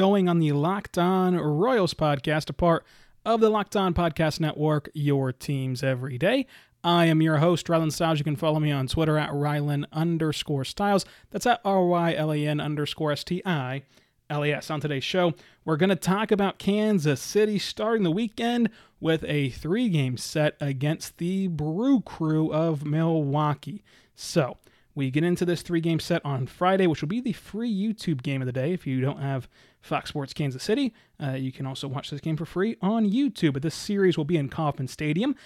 Going on the Locked On Royals podcast, a part of the Locked On Podcast Network, your teams every day. I am your host, Rylan Stiles. You can follow me on Twitter at Rylan underscore Stiles. That's at R Y L A N underscore S T I L A S. On today's show, we're going to talk about Kansas City starting the weekend with a three game set against the Brew Crew of Milwaukee. So, we get into this three game set on Friday, which will be the free YouTube game of the day. If you don't have Fox Sports Kansas City, uh, you can also watch this game for free on YouTube. But this series will be in Kauffman Stadium.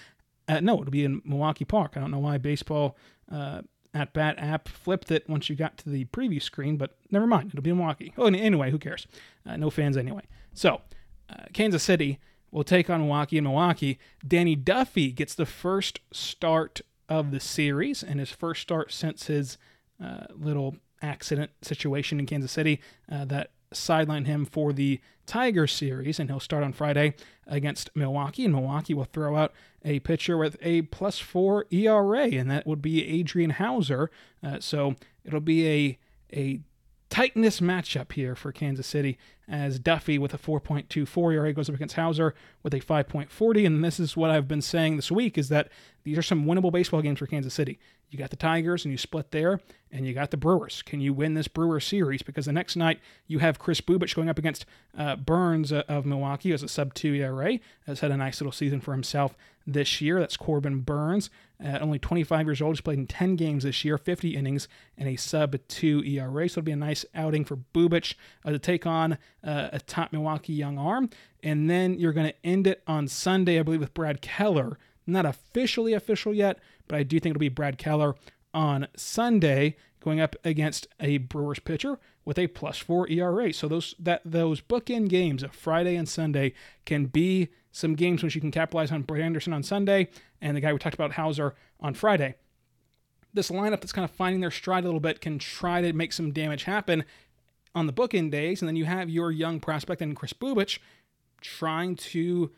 Uh, no, it'll be in Milwaukee Park. I don't know why baseball uh, at bat app flipped it once you got to the preview screen, but never mind. It'll be in Milwaukee. Oh, anyway, who cares? Uh, no fans anyway. So, uh, Kansas City will take on Milwaukee in Milwaukee. Danny Duffy gets the first start of the series and his first start since his uh, little accident situation in Kansas City uh, that sidelined him for the Tiger series, and he'll start on Friday against Milwaukee. And Milwaukee will throw out a pitcher with a plus four ERA, and that would be Adrian Houser. Uh, so it'll be a a tightness matchup here for Kansas City as Duffy with a 4.24 ERA goes up against Houser with a 5.40. And this is what I've been saying this week is that these are some winnable baseball games for Kansas City. You got the Tigers and you split there, and you got the Brewers. Can you win this Brewer series? Because the next night you have Chris Bubic going up against uh, Burnes uh, of Milwaukee as a sub 2 ERA. Has had a nice little season for himself this year. That's Corbin Burnes, at only 25 years old. He's played in 10 games this year, 50 innings, and a sub 2 ERA. So it'll be a nice outing for Bubic uh, to take on uh, a top Milwaukee young arm. And then you're going to end it on Sunday, I believe, with Brad Keller. Not officially official yet, but I do think it'll be Brad Keller on Sunday going up against a Brewers pitcher with a plus four ERA. So those that those bookend games of Friday and Sunday can be some games which you can capitalize on Brett Anderson on Sunday and the guy we talked about Houser on Friday. This lineup that's kind of finding their stride a little bit can try to make some damage happen on the bookend days, and then you have your young prospect and Chris Bubic trying to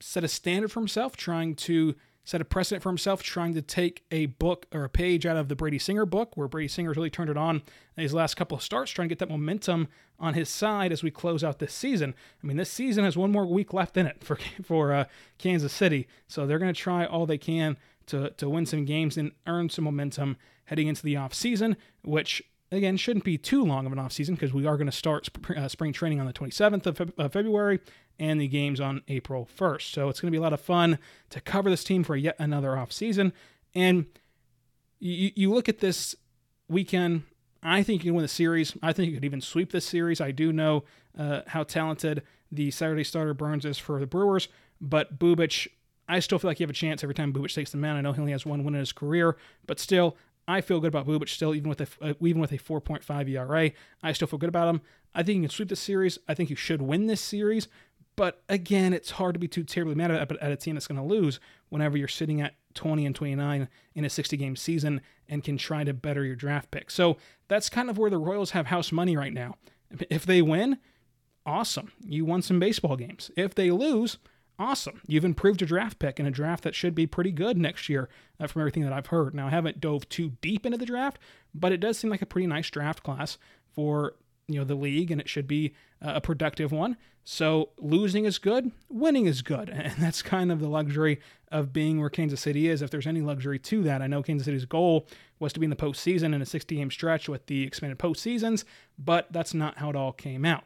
set a standard for himself, trying to set a precedent for himself, trying to take a book or a page out of the Brady Singer book, where Brady Singer's really turned it on in his last couple of starts, trying to get that momentum on his side as we close out this season. I mean, this season has one more week left in it for for uh, Kansas City, so they're going to try all they can to to win some games and earn some momentum heading into the off season, which again shouldn't be too long of an off season because we are going to start sp- uh, spring training on the 27th of, Fe- February and the games on April 1st. So it's going to be a lot of fun to cover this team for yet another off season. And you, you look at this weekend. I think you can win the series. I think you could even sweep this series. I do know uh, how talented the Saturday starter Burnes is for the Brewers, but Bubic, I still feel like you have a chance every time Bubic takes the mound. I know he only has one win in his career, but still, I feel good about Bubic still, even with a uh, even with a 4.5 ERA. I still feel good about him. I think you can sweep this series. I think you should win this series. But again, it's hard to be too terribly mad at, at a team that's going to lose whenever you're sitting at 20 and 29 in a 60 game season and can try to better your draft pick. So that's kind of where the Royals have house money right now. If they win, awesome. You won some baseball games. If they lose, awesome. You've improved your draft pick in a draft that should be pretty good next year uh, from everything that I've heard. Now, I haven't dove too deep into the draft, but it does seem like a pretty nice draft class for you know the league and it should be a productive one so losing is good winning is good and that's kind of the luxury of being where kansas city is if there's any luxury to that i know kansas city's goal was to be in the postseason in a 60 game stretch with the expanded postseasons but that's not how it all came out uh,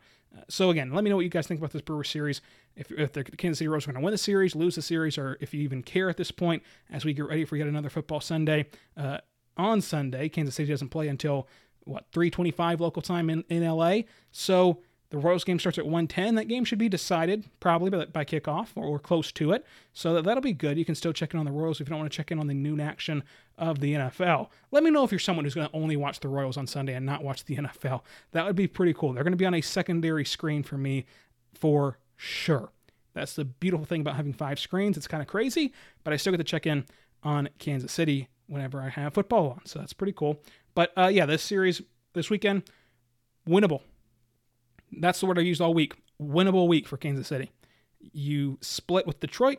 so again let me know what you guys think about this brewer series if, if the kansas city royals are going to win the series lose the series or if you even care at this point as we get ready for yet another football sunday uh, on sunday kansas city doesn't play until what 325 local time in, in LA. So the Royals game starts at 110. That game should be decided probably by, by kickoff or, or close to it. So that, that'll be good. You can still check in on the Royals if you don't want to check in on the noon action of the NFL. Let me know if you're someone who's going to only watch the Royals on Sunday and not watch the NFL. That would be pretty cool. They're going to be on a secondary screen for me for Sure. That's the beautiful thing about having five screens. It's kind of crazy, but I still get to check in on Kansas City whenever I have football on. So that's pretty cool. But uh, yeah, this series this weekend, winnable. That's the word I used all week. Winnable week for Kansas City. You split with Detroit.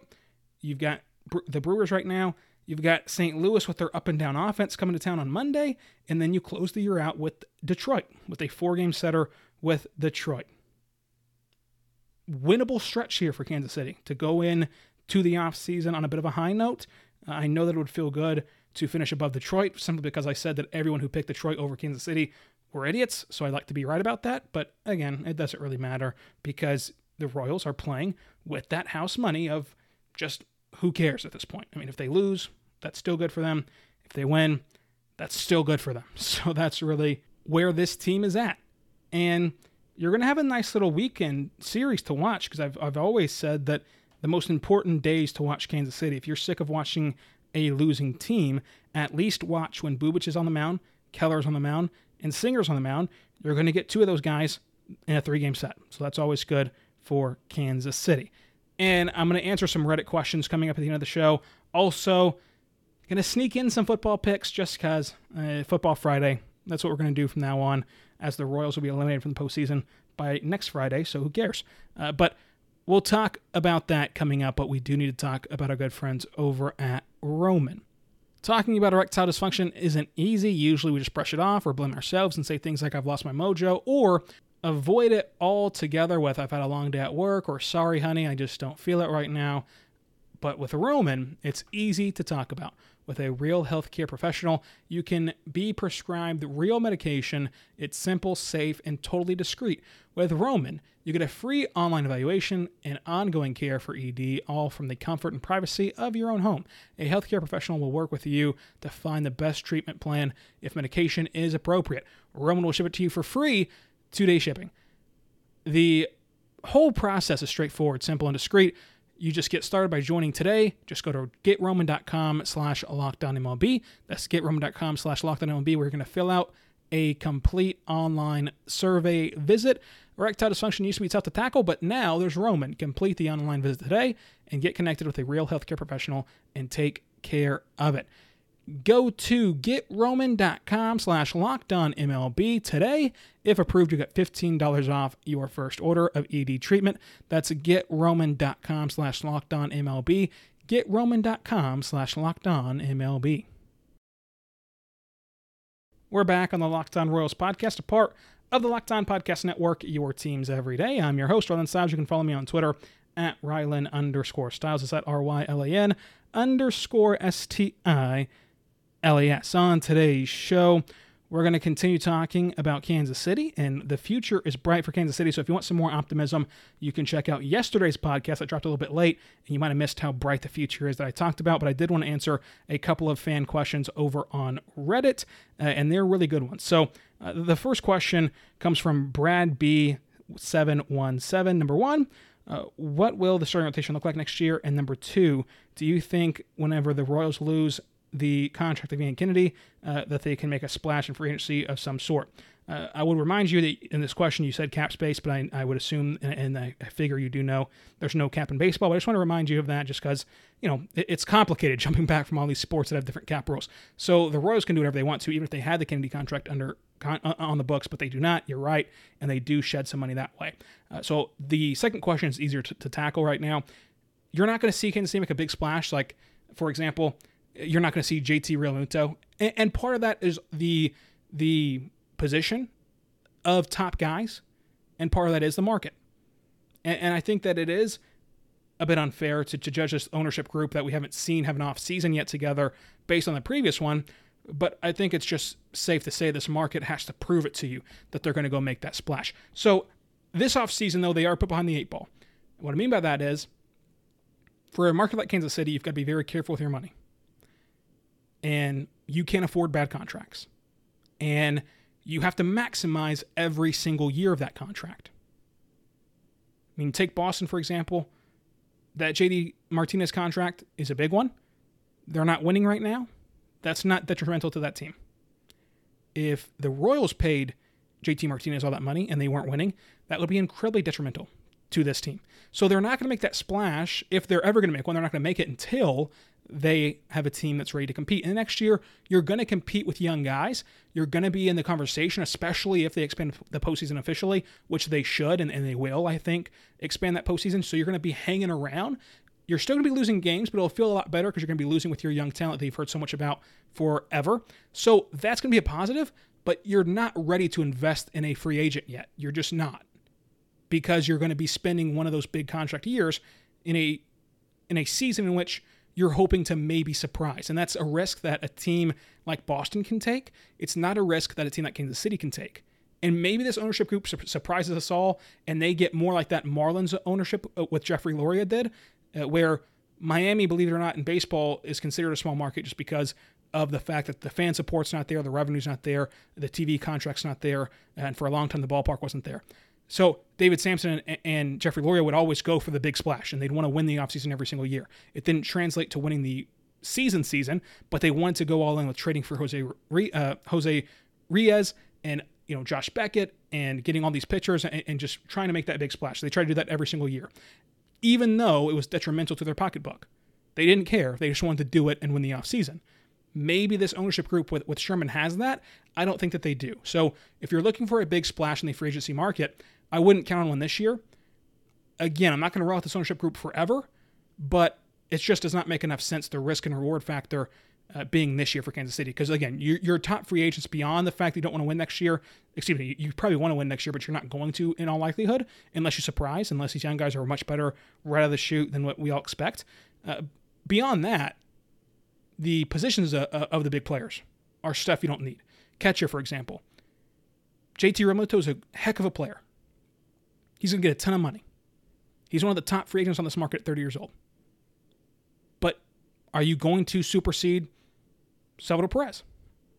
You've got the Brewers right now. You've got St. Louis with their up and down offense coming to town on Monday. And then you close the year out with Detroit with a four game setter with Detroit. Winnable stretch here for Kansas City to go in to the offseason on a bit of a high note. Uh, I know that it would feel good to finish above Detroit simply because I said that everyone who picked Detroit over Kansas City were idiots. So I'd like to be right about that. But again, it doesn't really matter because the Royals are playing with that house money of just who cares at this point? I mean, if they lose, that's still good for them. If they win, that's still good for them. So that's really where this team is at. And you're going to have a nice little weekend series to watch because I've, I've always said that the most important days to watch Kansas City, if you're sick of watching a losing team, at least watch when Bubic is on the mound, Keller's on the mound, and Singer's on the mound. You're going to get two of those guys in a three game set. So that's always good for Kansas City. And I'm going to answer some Reddit questions coming up at the end of the show. Also, going to sneak in some football picks just because uh, Football Friday. That's what we're going to do from now on, as the Royals will be eliminated from the postseason by next Friday. So who cares? Uh, but we'll talk about that coming up. But we do need to talk about our good friends over at Roman. Talking about erectile dysfunction isn't easy. Usually we just brush it off or blame ourselves and say things like, I've lost my mojo, or avoid it altogether with I've had a long day at work or sorry, honey, I just don't feel it right now. But with Roman, it's easy to talk about. With a real healthcare professional, you can be prescribed real medication. It's simple, safe, and totally discreet. With Roman, you get a free online evaluation and ongoing care for ED, all from the comfort and privacy of your own home. A healthcare professional will work with you to find the best treatment plan if medication is appropriate. Roman will ship it to you for free two day shipping. The whole process is straightforward, simple, and discreet. You just get started by joining today. Just go to getroman.com slash lockedonmlb. That's getroman.com slash lockedonmlb where you're going to fill out a complete online survey visit. Erectile dysfunction used to be tough to tackle, but now there's Roman. Complete the online visit today and get connected with a real healthcare professional and take care of it. Go to getroman.com slash lockedonmlb today. If approved, you get $15 off your first order of ED treatment. That's getroman.com slash lockedonmlb. Getroman.com slash lockedonmlb. We're back on the Locked On Royals podcast, a part of the Locked On Podcast Network, your teams every day. I'm your host, Rylan Stiles. You can follow me on Twitter at Rylan underscore Stiles. It's at R Y L A N underscore S T I LAS. On today's show, we're going to continue talking about Kansas City, and the future is bright for Kansas City. So if you want some more optimism, you can check out yesterday's podcast. I dropped a little bit late, and you might have missed how bright the future is that I talked about, but I did want to answer a couple of fan questions over on Reddit, uh, and they're really good ones. So uh, the first question comes from Brad B717. Number one, uh, what will the starting rotation look like next year? And number two, do you think whenever the Royals lose the contract of Ian Kennedy, uh, that they can make a splash in free agency of some sort. Uh, I would remind you that in this question you said cap space, but I, I would assume, and, I figure you do know, there's no cap in baseball. But I just want to remind you of that just because, you know, it, it's complicated jumping back from all these sports that have different cap rules. So the Royals can do whatever they want to, even if they had the Kennedy contract under con- uh, on the books, but they do not. You're right, and they do shed some money that way. Uh, so the second question is easier to, to tackle right now. You're not going to see City make a big splash. Like, for example, you're not going to see JT Realmuto, and, and part of that is the the position of top guys, and part of that is the market. And, and I think that it is a bit unfair to, to judge this ownership group that we haven't seen have an off season yet together based on the previous one. But I think it's just safe to say this market has to prove it to you that they're going to go make that splash. So this off season, though, they are put behind the eight ball. What I mean by that is, for a market like Kansas City, you've got to be very careful with your money and you can't afford bad contracts. And you have to maximize every single year of that contract. I mean, take Boston, for example. That JD Martinez contract is a big one. They're not winning right now. That's not detrimental to that team. If the Royals paid JD Martinez all that money and they weren't winning, that would be incredibly detrimental to this team. So they're not going to make that splash if they're ever going to make one. They're not going to make it until they have a team that's ready to compete. And next year, you're going to compete with young guys. You're going to be in the conversation, especially if they expand the postseason officially, which they should and, and they will, I think, expand that postseason. So you're going to be hanging around. You're still going to be losing games, but it'll feel a lot better because you're going to be losing with your young talent that you've heard so much about forever. So that's going to be a positive, but you're not ready to invest in a free agent yet. You're just not because you're going to be spending one of those big contract years in a in a season in which you're hoping to maybe surprise. And that's a risk that a team like Boston can take. It's not a risk that a team like Kansas City can take. And maybe this ownership group su- surprises us all and they get more like that Marlins ownership uh, with Jeffrey Loria did, uh, where Miami, believe it or not, in baseball is considered a small market just because of the fact that the fan support's not there, the revenue's not there, the TV contract's not there, and for a long time the ballpark wasn't there. So David Samson and, and Jeffrey Loria would always go for the big splash, and they'd want to win the offseason every single year. It didn't translate to winning the season season, but they wanted to go all in with trading for Jose uh, Jose Reyes and you know Josh Beckett and getting all these pitchers and, and just trying to make that big splash. They try to do that every single year, even though it was detrimental to their pocketbook. They didn't care. They just wanted to do it and win the offseason. Maybe this ownership group with, with Sherman has that. I don't think that they do. So if you're looking for a big splash in the free agency market, I wouldn't count on one this year. Again, I'm not going to roll out this ownership group forever, but it just does not make enough sense the risk and reward factor uh, being this year for Kansas City. Because again, you, your top free agents beyond the fact that you don't want to win next year. Excuse me, you probably want to win next year, but you're not going to in all likelihood unless you surprise, unless these young guys are much better right out of the chute than what we all expect. Uh, beyond that, the positions of, uh, of the big players are stuff you don't need. Catcher, for example. JT Realmuto is a heck of a player. He's going to get a ton of money. He's one of the top free agents on this market at 30 years old. But are you going to supersede Salvador Perez?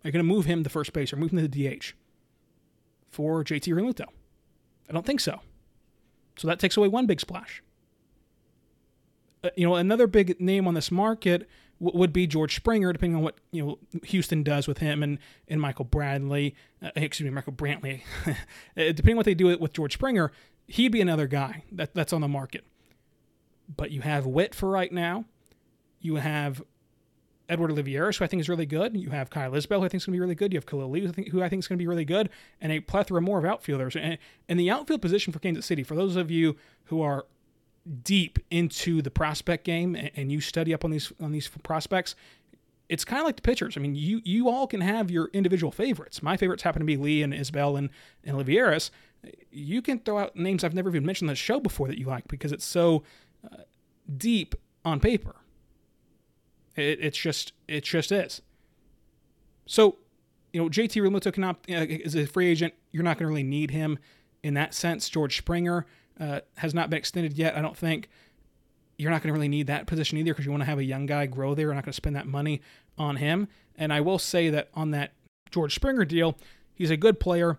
Are you going to move him to first base or move him to the DH for JT Realmuto? I don't think so. So that takes away one big splash. Uh, you know, another big name on this market w- would be George Springer, depending on what you know Houston does with him and and Michael Bradley. Uh, excuse me, Michael Brantley. Uh, depending on what they do with George Springer, he'd be another guy that, that's on the market. But you have Whit for right now. You have Edward Olivares, who I think is really good. You have Kyle Isbel, who I think is going to be really good. You have Khalil Lee, who I think, who I think is going to be really good, and a plethora more of outfielders. And, and the outfield position for Kansas City, for those of you who are deep into the prospect game and, and you study up on these on these prospects, it's kind of like the pitchers. I mean, you you all can have your individual favorites. My favorites happen to be Lee and Isbel and, and Olivares. You can throw out names I've never even mentioned on the show before that you like because it's so uh, deep on paper. It, it's just it just is. So, you know, JT Realmuto uh, is a free agent. You're not going to really need him in that sense. George Springer uh, has not been extended yet. I don't think you're not going to really need that position either because you want to have a young guy grow there. You're not going to spend that money on him. And I will say that on that George Springer deal, he's a good player.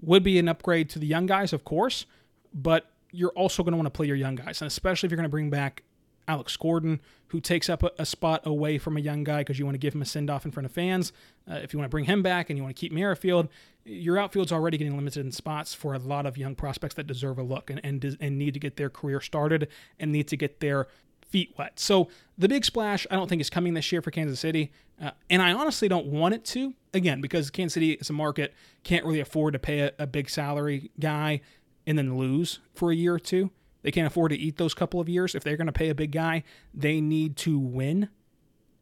Would be an upgrade to the young guys, of course, but you're also going to want to play your young guys, and especially if you're going to bring back Alex Gordon, who takes up a, a spot away from a young guy because you want to give him a send off in front of fans. Uh, if you want to bring him back and you want to keep Merrifield, your outfield's already getting limited in spots for a lot of young prospects that deserve a look and, and, and need to get their career started and need to get their feet wet. So the big splash, I don't think is coming this year for Kansas City, uh, and I honestly don't want it to. Again, because Kansas City as a market can't really afford to pay a, a big salary guy and then lose for a year or two. They can't afford to eat those couple of years. If they're going to pay a big guy, they need to win.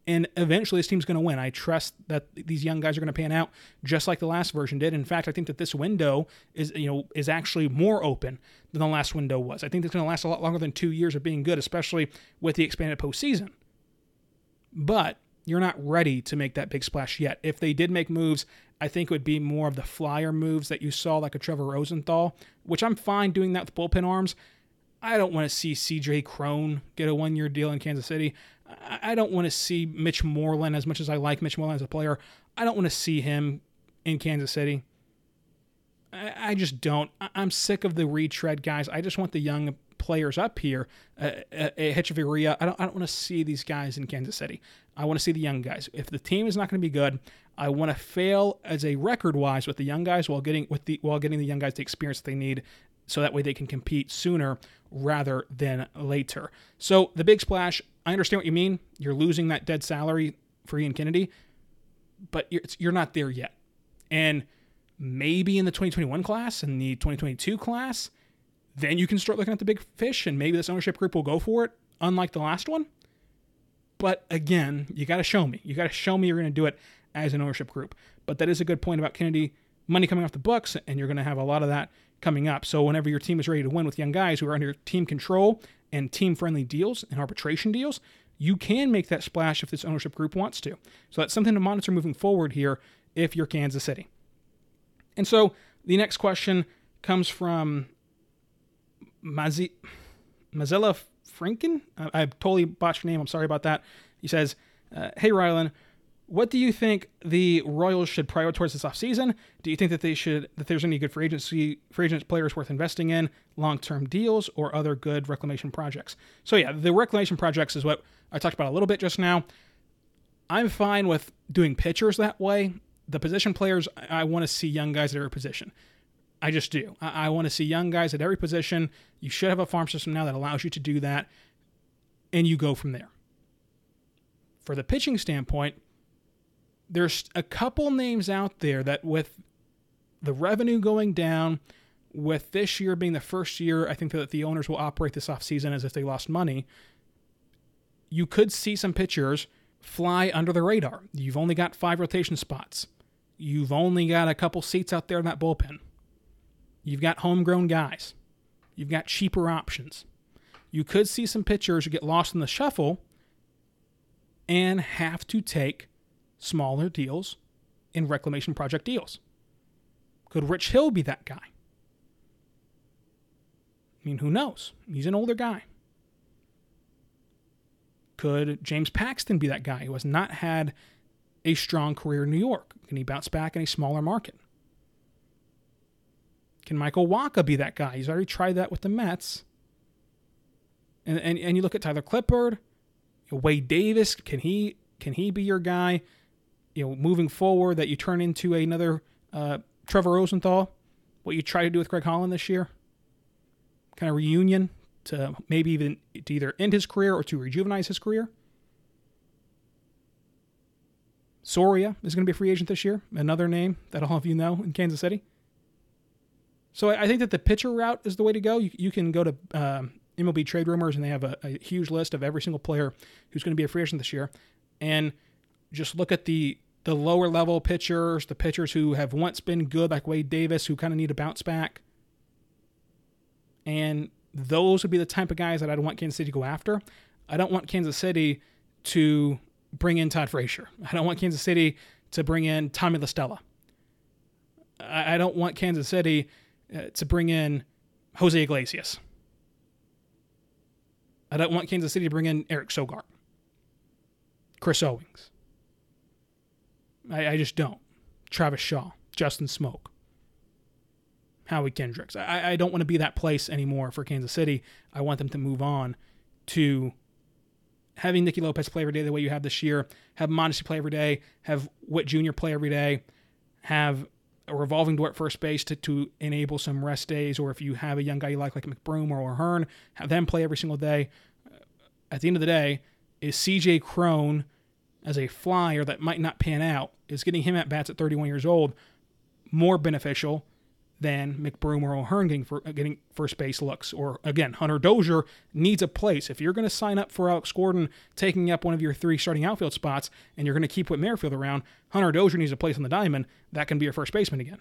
And eventually, this team's going to win. I trust that these young guys are going to pan out just like the last version did. In fact, I think that this window is, you know, is actually more open than the last window was. I think it's going to last a lot longer than two years of being good, especially with the expanded postseason. But you're not ready to make that big splash yet. If they did make moves, I think it would be more of the flyer moves that you saw, like a Trevor Rosenthal, which I'm fine doing that with bullpen arms. I don't want to see CJ Cron get a one year deal in Kansas City. I don't want to see Mitch Moreland, as much as I like Mitch Moreland as a player, I don't want to see him in Kansas City. I, just don't. I'm sick of the retread guys. I just want the young players up here. Uh, uh, I don't, I don't want to see these guys in Kansas City. I want to see the young guys. If the team is not going to be good, I want to fail as a record wise with the young guys while getting with the while getting the young guys the experience they need so that way they can compete sooner rather than later. So the big splash, I understand what you mean. You're losing that dead salary for Ian Kennedy, but you're, you're not there yet. And maybe in the 2021 class and the 2022 class, then you can start looking at the big fish and maybe this ownership group will go for it, unlike the last one. But again, you got to show me. You got to show me you're going to do it as an ownership group. But that is a good point about Kennedy money coming off the books, and you're going to have a lot of that coming up. So whenever your team is ready to win with young guys who are under team control and team friendly deals and arbitration deals, you can make that splash if this ownership group wants to. So that's something to monitor moving forward here if you're Kansas City. And so the next question comes from Mazilla Franken. I, have totally botched your name. I'm sorry about that. He says, uh, Hey, Rylan, what do you think the Royals should prioritize this offseason? Do you think that they should that there's any good free agency free agent players worth investing in, long-term deals, or other good reclamation projects? So yeah, the reclamation projects is what I talked about a little bit just now. I'm fine with doing pitchers that way. The position players, I want to see young guys at every position. I just do. I, I want to see young guys at every position. You should have a farm system now that allows you to do that, and you go from there. For the pitching standpoint, there's a couple names out there that, with the revenue going down, with this year being the first year, I think that the owners will operate this offseason as if they lost money. You could see some pitchers fly under the radar. You've only got five rotation spots. You've only got a couple seats out there in that bullpen. You've got homegrown guys. You've got cheaper options. You could see some pitchers get lost in the shuffle and have to take smaller deals in reclamation project deals. Could Rich Hill be that guy? I mean, who knows? He's an older guy. Could James Paxton be that guy who has not had a strong career in New York? Can he bounce back in a smaller market? Can Michael Wacha be that guy? He's already tried that with the Mets. And and, and you look at Tyler Clippard, Wade Davis. Can he can he be your guy? You know, moving forward, that you turn into another uh, Trevor Rosenthal. What you try to do with Greg Holland this year, kind of reunion to maybe even to either end his career or to rejuvenate his career. Soria is going to be a free agent this year. Another name that all of you know in Kansas City. So I think that the pitcher route is the way to go. You, you can go to um, MLB Trade Rumors, and they have a, a, huge list of every single player who's going to be a free agent this year, and just look at the the lower level pitchers, the pitchers who have once been good, like Wade Davis, who kind of need to bounce back, and those would be the type of guys that I'd want Kansas City to go after. I don't want Kansas City to bring in Todd Frazier. I don't want Kansas City to bring in Tommy La Stella. I, I don't want Kansas City uh, to bring in Jose Iglesias. I don't want Kansas City to bring in Eric Sogard, Chris Owings. I, I just don't. Travis Shaw, Justin Smoak, Howie Kendricks. I, I don't want to be that place anymore for Kansas City. I want them to move on to having Nicky Lopez play every day the way you have this year, have Mondesi play every day, have Witt Jr. play every day, have a revolving door at first base to, to enable some rest days, or if you have a young guy you like, like McBroom or O'Hearn, have them play every single day. At the end of the day, is CJ Cron as a flyer that might not pan out, is getting him at bats at 31 years old more beneficial than McBroom or getting, for, getting first base looks. Or again, Hunter Dozier needs a place. If you're going to sign up for Alex Gordon taking up one of your three starting outfield spots and you're going to keep Whit Merrifield around, Hunter Dozier needs a place on the diamond. That can be your first baseman again.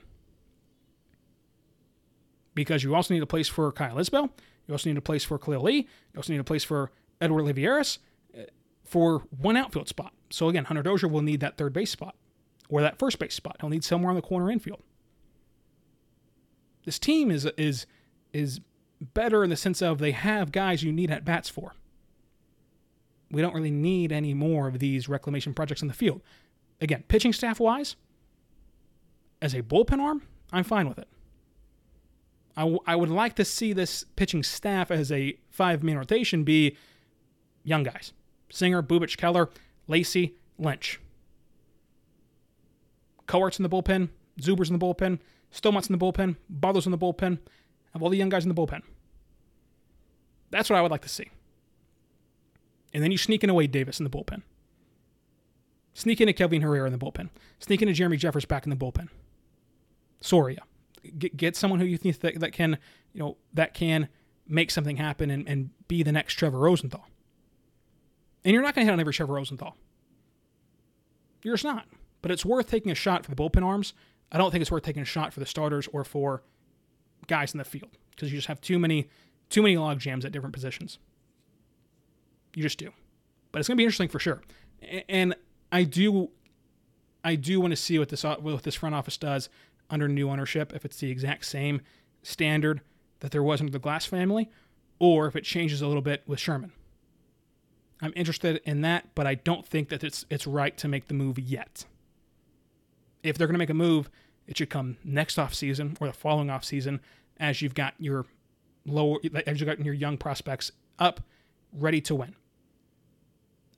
Because you also need a place for Kyle Isbel. You also need a place for Khalil Lee. You also need a place for Edward Olivares uh, for one outfield spot. So again, Hunter Dozier will need that third base spot or that first base spot. He'll need somewhere on the corner infield this team is is is better in the sense of they have guys you need at bats for. We don't really need any more of these reclamation projects in the field. Again, pitching staff wise, as a bullpen arm, I'm fine with it. I, w- I would like to see this pitching staff as a five man rotation be young guys Singer, Bubic, Keller, Lacy, Lynch. Kowar's in the bullpen, Zuber's in the bullpen, Staumont's in the bullpen, Barlow's in the bullpen. of all the young guys in the bullpen. That's what I would like to see. And then you sneak in a Wade Davis in the bullpen. Sneak in a Kelvin Herrera in the bullpen. Sneak in a Jeremy Jeffress back in the bullpen. Soria. Get, get someone who you think that, that can, you know, that can make something happen and, and be the next Trevor Rosenthal. And you're not going to hit on every Trevor Rosenthal. You're just not. But it's worth taking a shot for the bullpen arms. I don't think it's worth taking a shot for the starters or for guys in the field because you just have too many too many log jams at different positions. You just do. But it's going to be interesting for sure. And I do I do want to see what this what this front office does under new ownership if it's the exact same standard that there was under the Glass family or if it changes a little bit with Sherman. I'm interested in that, but I don't think that it's it's right to make the move yet. If they're going to make a move, it should come next off season or the following off season as you've got your lower as you've got your young prospects up, ready to win.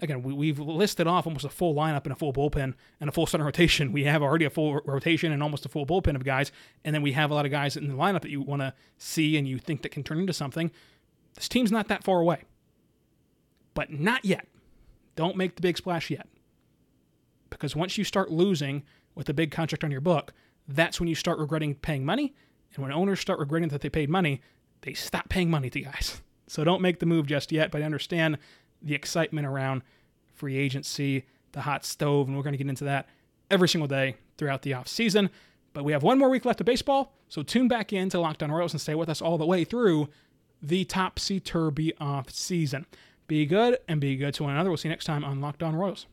Again, we, have listed off almost a full lineup and a full bullpen and a full starting rotation. We have already a full rotation and almost a full bullpen of guys, and then we have a lot of guys in the lineup that you want to see and you think that can turn into something. This team's not that far away but not yet. Don't make the big splash yet. Because once you start losing with a big contract on your book, that's when you start regretting paying money. And when owners start regretting that they paid money, they stop paying money to guys. So don't make the move just yet, but I understand the excitement around free agency, the hot stove, and we're going to get into that every single day throughout the off season. But we have one more week left of baseball, so tune back in to Locked On Royals and stay with us all the way through the topsy turvy off season. Be good and be good to one another. We'll see you next time on Locked On Royals.